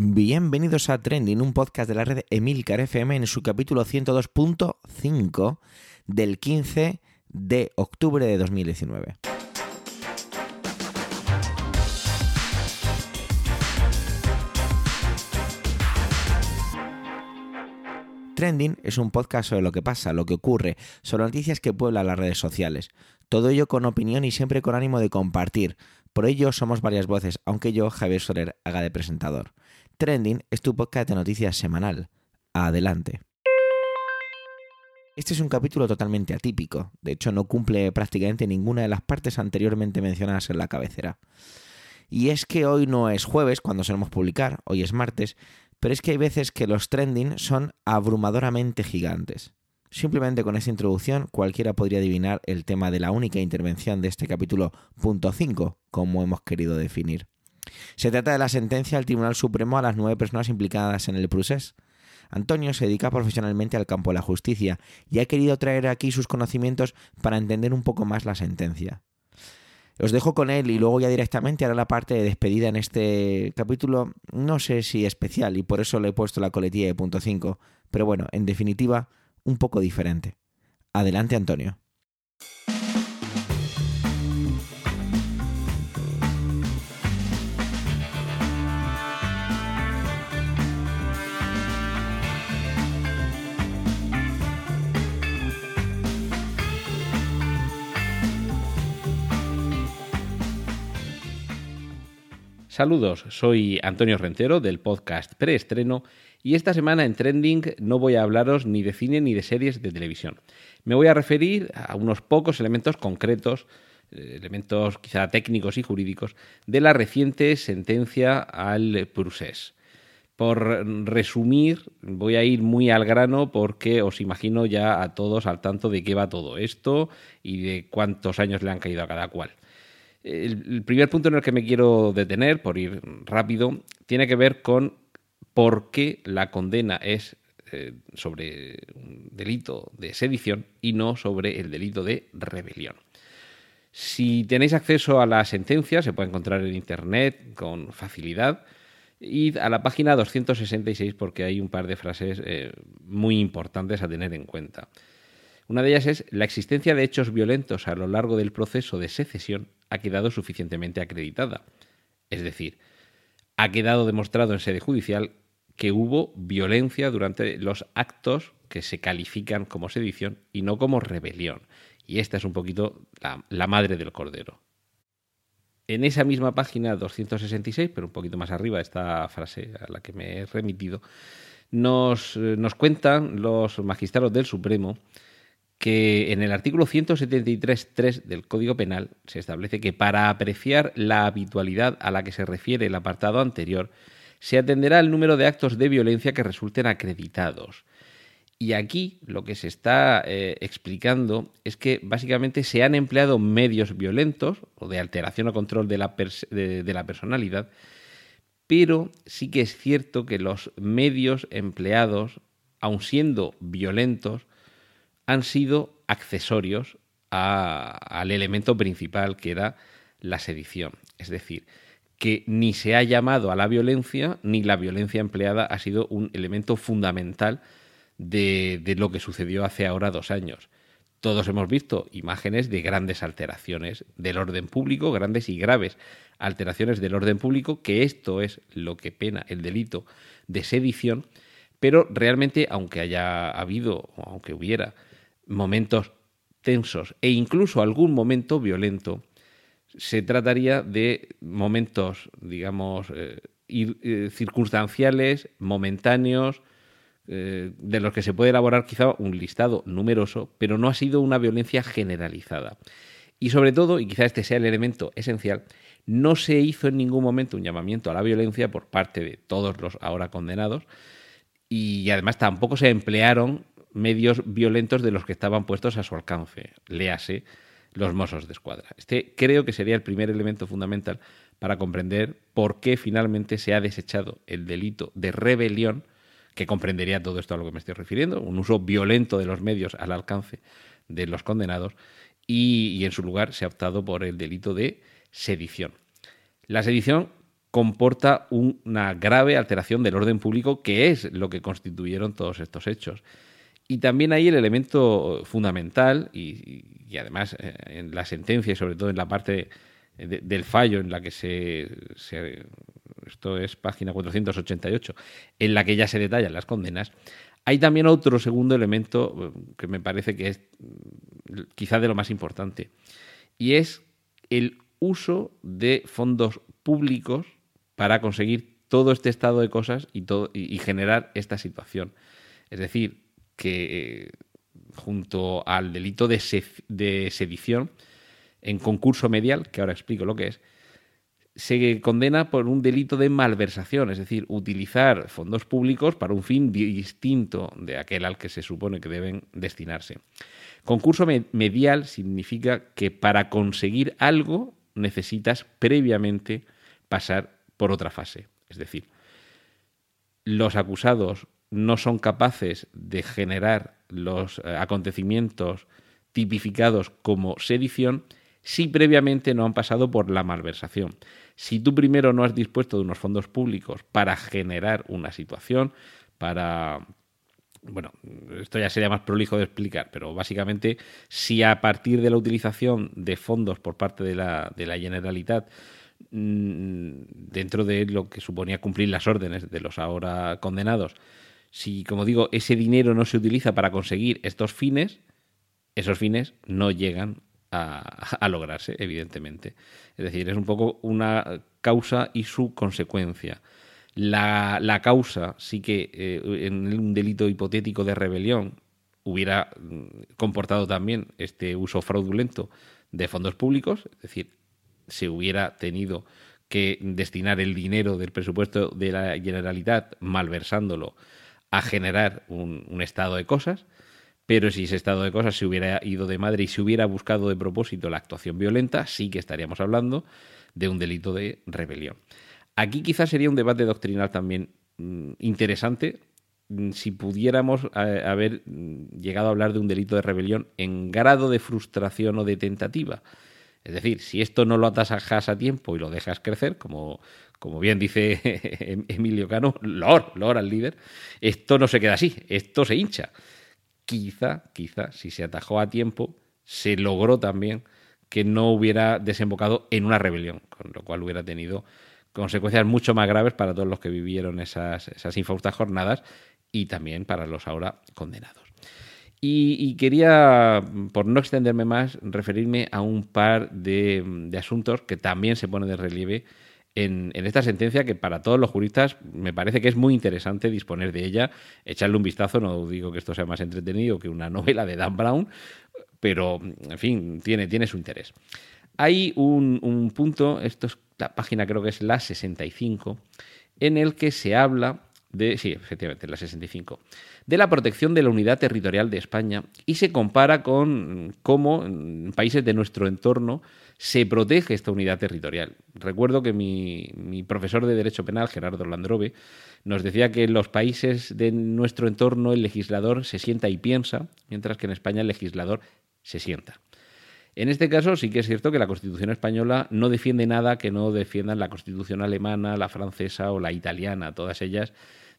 Bienvenidos a Trending, un podcast de la red Emilcar FM en su capítulo 102.5 del 15 de octubre de 2019. Trending es un podcast sobre lo que pasa, lo que ocurre, sobre noticias que pueblan las redes sociales. Todo ello con opinión y siempre con ánimo de compartir. Por ello somos varias voces, aunque yo, Javier Soler, haga de presentador. Trending es tu podcast de noticias semanal. Adelante. Este es un capítulo totalmente atípico, de hecho no cumple prácticamente ninguna de las partes anteriormente mencionadas en la cabecera. Y es que hoy no es jueves cuando solemos publicar, hoy es martes, pero es que hay veces que los trending son abrumadoramente gigantes. Simplemente con esta introducción cualquiera podría adivinar el tema de la única intervención de este capítulo punto 5, como hemos querido definir. Se trata de la sentencia del Tribunal Supremo a las nueve personas implicadas en el procés. Antonio se dedica profesionalmente al campo de la justicia y ha querido traer aquí sus conocimientos para entender un poco más la sentencia. Os dejo con él y luego ya directamente hará la parte de despedida en este capítulo, no sé si especial y por eso le he puesto la coletilla de punto 5, pero bueno, en definitiva, un poco diferente. Adelante Antonio. Saludos, soy Antonio Rentero del podcast Preestreno y esta semana en Trending no voy a hablaros ni de cine ni de series de televisión. Me voy a referir a unos pocos elementos concretos, eh, elementos quizá técnicos y jurídicos, de la reciente sentencia al procés. Por resumir, voy a ir muy al grano porque os imagino ya a todos al tanto de qué va todo esto y de cuántos años le han caído a cada cual. El, primer punto en el que me quiero detener, por ir rápido, tiene que ver con por qué la condena es eh, sobre un delito de sedición y no sobre el delito de rebelión. Si tenéis acceso a la sentencia, se puede encontrar en Internet con facilidad. Id a la página 266 porque hay un par de frases eh, muy importantes a tener en cuenta. Una de ellas es la existencia de hechos violentos a lo largo del proceso de secesión ha quedado suficientemente acreditada. Es decir, ha quedado demostrado en sede judicial que hubo violencia durante los actos que se califican como sedición y no como rebelión. Y esta es un poquito la, madre del cordero. En esa misma página 266, pero un poquito más arriba, esta frase a la que me he remitido, nos, nos cuentan los magistrados del Supremo que en el artículo 173.3 del Código Penal se establece que para apreciar la habitualidad a la que se refiere el apartado anterior, se atenderá al número de actos de violencia que resulten acreditados. Y aquí lo que se está eh, explicando es que básicamente se han empleado medios violentos o de alteración o control de la, de la personalidad, pero sí que es cierto que los medios empleados, aun siendo violentos, han sido accesorios al elemento principal que era la sedición. Es decir, que ni se ha llamado a la violencia, ni la violencia empleada ha sido un elemento fundamental de, de, lo que sucedió hace ahora dos años. Todos hemos visto imágenes de grandes alteraciones del orden público, grandes y graves alteraciones del orden público, que esto es lo que pena el delito de sedición, pero realmente, aunque haya habido, o aunque hubiera momentos tensos e incluso algún momento violento, se trataría de momentos, digamos, eh, eh, circunstanciales, momentáneos, eh, de los que se puede elaborar quizá un listado numeroso, pero no ha sido una violencia generalizada. Y sobre todo, y quizá este sea el elemento esencial, no se hizo en ningún momento un llamamiento a la violencia por parte de todos los ahora condenados, y además tampoco se emplearon medios violentos de los que estaban puestos a su alcance, léase los mozos de escuadra. Este creo que sería el primer elemento fundamental para comprender por qué finalmente se ha desechado el delito de rebelión, que comprendería todo esto a lo que me estoy refiriendo, un uso violento de los medios al alcance de los condenados, y en su lugar se ha optado por el delito de sedición. La sedición comporta una grave alteración del orden público, que es lo que constituyeron todos estos hechos. Y también hay el elemento fundamental, y, además eh, en la sentencia y sobre todo en la parte del fallo en la que se, Esto es página 488, en la que ya se detallan las condenas. Hay también otro segundo elemento eh, que me parece que es mm, quizá de lo más importante, y es el uso de fondos públicos para conseguir todo este estado de cosas y, todo, y generar esta situación. Es decir, que eh, junto al delito de, sedición en concurso medial, que ahora explico lo que es, se condena por un delito de malversación, es decir, utilizar fondos públicos para un fin distinto de aquel al que se supone que deben destinarse. Concurso medial significa que para conseguir algo necesitas previamente pasar por otra fase. Es decir, los acusados no son capaces de generar los eh, acontecimientos tipificados como sedición si previamente no han pasado por la malversación. Si tú primero no has dispuesto de unos fondos públicos para generar una situación, para... Bueno, esto ya sería más prolijo de explicar, pero básicamente si a partir de la utilización de fondos por parte de la, de la Generalitat mm, dentro de lo que suponía cumplir las órdenes de los ahora condenados, si, como digo, ese dinero no se utiliza para conseguir estos fines, esos fines no llegan a, lograrse, evidentemente. Es decir, es un poco una causa y su consecuencia. La, causa sí que eh, en un delito hipotético de rebelión hubiera mm, comportado también este uso fraudulento de fondos públicos, es decir, se hubiera tenido que destinar el dinero del presupuesto de la Generalitat malversándolo a generar un, estado de cosas, pero si ese estado de cosas se hubiera ido de madre y se hubiera buscado de propósito la actuación violenta, sí que estaríamos hablando de un delito de rebelión. Aquí quizás sería un debate doctrinal también mm, interesante mm, si pudiéramos eh, haber mm, llegado a hablar de un delito de rebelión en grado de frustración o de tentativa. Es decir, si esto no lo atasajas a tiempo y lo dejas crecer, como como bien dice em-, Emilio Cano, Lord, Lord al líder, esto no se queda así, esto se hincha. Quizá, quizá, si se atajó a tiempo, se logró también que no hubiera desembocado en una rebelión, con lo cual hubiera tenido consecuencias mucho más graves para todos los que vivieron esas, esas infaustas jornadas y también para los ahora condenados. Y, quería, por no extenderme más, referirme a un par de, asuntos que también se ponen de relieve en, esta sentencia que para todos los juristas me parece que es muy interesante disponer de ella, echarle un vistazo, no digo que esto sea más entretenido que una novela de Dan Brown, pero en fin, tiene, tiene su interés. Hay un, un punto, esto es la página creo que es la 65, en el que se habla de, sí, efectivamente, la 65, de la protección de la unidad territorial de España y se compara con cómo en países de nuestro entorno se protege esta unidad territorial. Recuerdo que mi, profesor de Derecho Penal, Gerardo Landrove, nos decía que en los países de nuestro entorno el legislador se sienta y piensa, mientras que en España el legislador se sienta. En este caso sí que es cierto que la Constitución española no defiende nada que no defiendan la Constitución alemana, la francesa o la italiana, todas ellas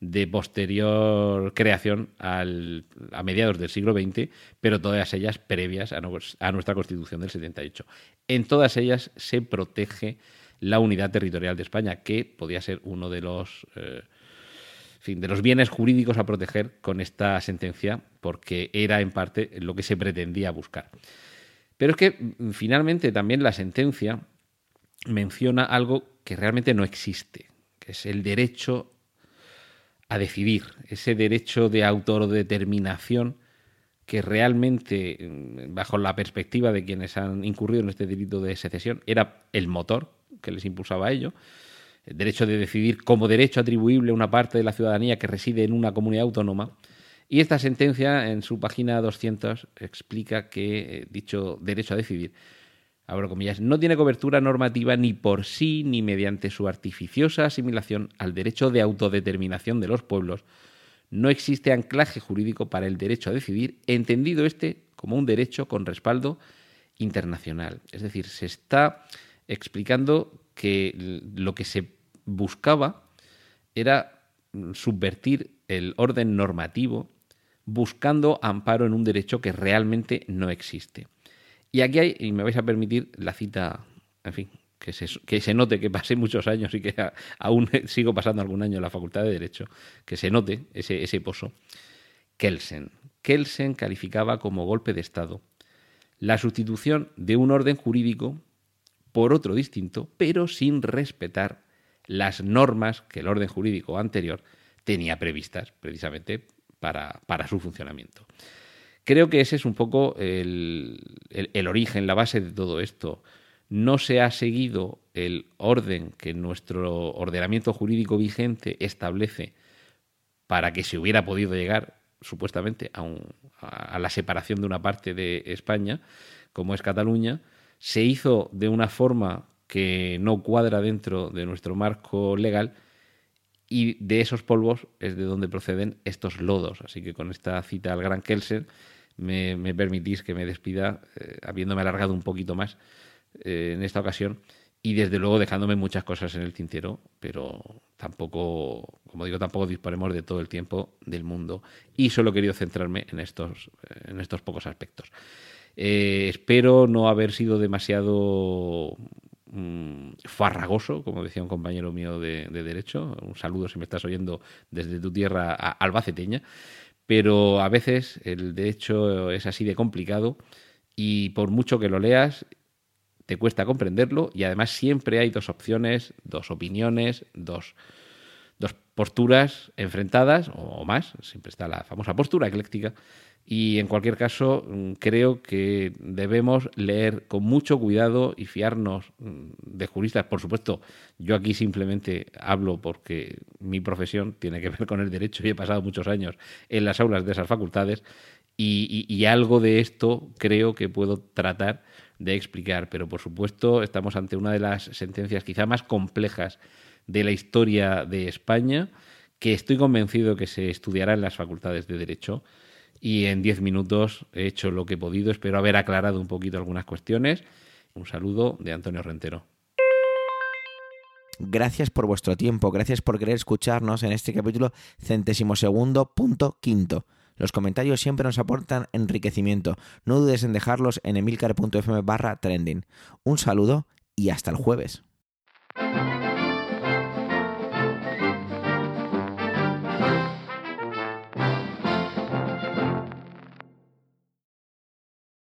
de posterior creación a mediados del siglo XX, pero todas ellas previas a, nuestra Constitución del 78. En todas ellas se protege la unidad territorial de España, que podía ser uno de los, eh, de los bienes jurídicos a proteger con esta sentencia, porque era en parte lo que se pretendía buscar. Pero es que mm, finalmente también la sentencia menciona algo que realmente no existe, que es el derecho a decidir, ese derecho de autodeterminación que realmente, mm, bajo la perspectiva de quienes han incurrido en este delito de secesión, era el motor que les impulsaba a ello, el derecho de decidir como derecho atribuible a una parte de la ciudadanía que reside en una comunidad autónoma. Y esta sentencia, en su página 200, explica que eh, dicho derecho a decidir abro comillas, no tiene cobertura normativa ni por sí ni mediante su artificiosa asimilación al derecho de autodeterminación de los pueblos, no existe anclaje jurídico para el derecho a decidir, entendido este como un derecho con respaldo internacional. Es decir, se está explicando que lo que se buscaba era subvertir el orden normativo buscando amparo en un derecho que realmente no existe. Y aquí hay, y me vais a permitir la cita, en fin, que se, que se note que pasé muchos años y que aún sigo pasando algún año en la Facultad de Derecho, que se note ese, ese pozo. Kelsen. Kelsen calificaba como golpe de Estado la sustitución de un orden jurídico por otro distinto, pero sin respetar las normas que el orden jurídico anterior tenía previstas precisamente para, su funcionamiento. Creo que ese es un poco el, el, origen, la base de todo esto. No se ha seguido el orden que nuestro ordenamiento jurídico vigente establece para que se hubiera podido llegar supuestamente a, un, a la separación de una parte de España, como es Cataluña, se hizo de una forma que no cuadra dentro de nuestro marco legal y de esos polvos es de donde proceden estos lodos. Así que con esta cita al gran Kelsen me, permitís que me despida, eh, habiéndome alargado un poquito más eh, en esta ocasión y desde luego dejándome muchas cosas en el tintero, pero tampoco, como digo, tampoco disponemos de todo el tiempo del mundo y solo he querido centrarme en estos, en estos pocos aspectos. Eh, espero no haber sido demasiado mm, farragoso, como decía un compañero mío de, Derecho. Un saludo si me estás oyendo desde tu tierra albaceteña. Pero a veces el derecho es así de complicado y por mucho que lo leas, te cuesta comprenderlo y además siempre hay dos opciones, dos opiniones, dos, dos posturas enfrentadas o más. Siempre está la famosa postura ecléctica y en cualquier caso, mm, creo que debemos leer con mucho cuidado y fiarnos mm, de juristas. Por supuesto, yo aquí simplemente hablo porque mi profesión tiene que ver con el derecho y he pasado muchos años en las aulas de esas facultades y, algo de esto creo que puedo tratar de explicar. Pero por supuesto, estamos ante una de las sentencias quizá más complejas de la historia de España, que estoy convencido que se estudiará en las facultades de Derecho y en 10 minutos he hecho lo que he podido. Espero haber aclarado un poquito algunas cuestiones. Un saludo de Antonio Rentero. Gracias por vuestro tiempo, gracias por querer escucharnos en este capítulo centésimo segundo punto quinto. Los comentarios siempre nos aportan enriquecimiento. No dudes en dejarlos en emilcar.fm barra trending. Un saludo y hasta el jueves.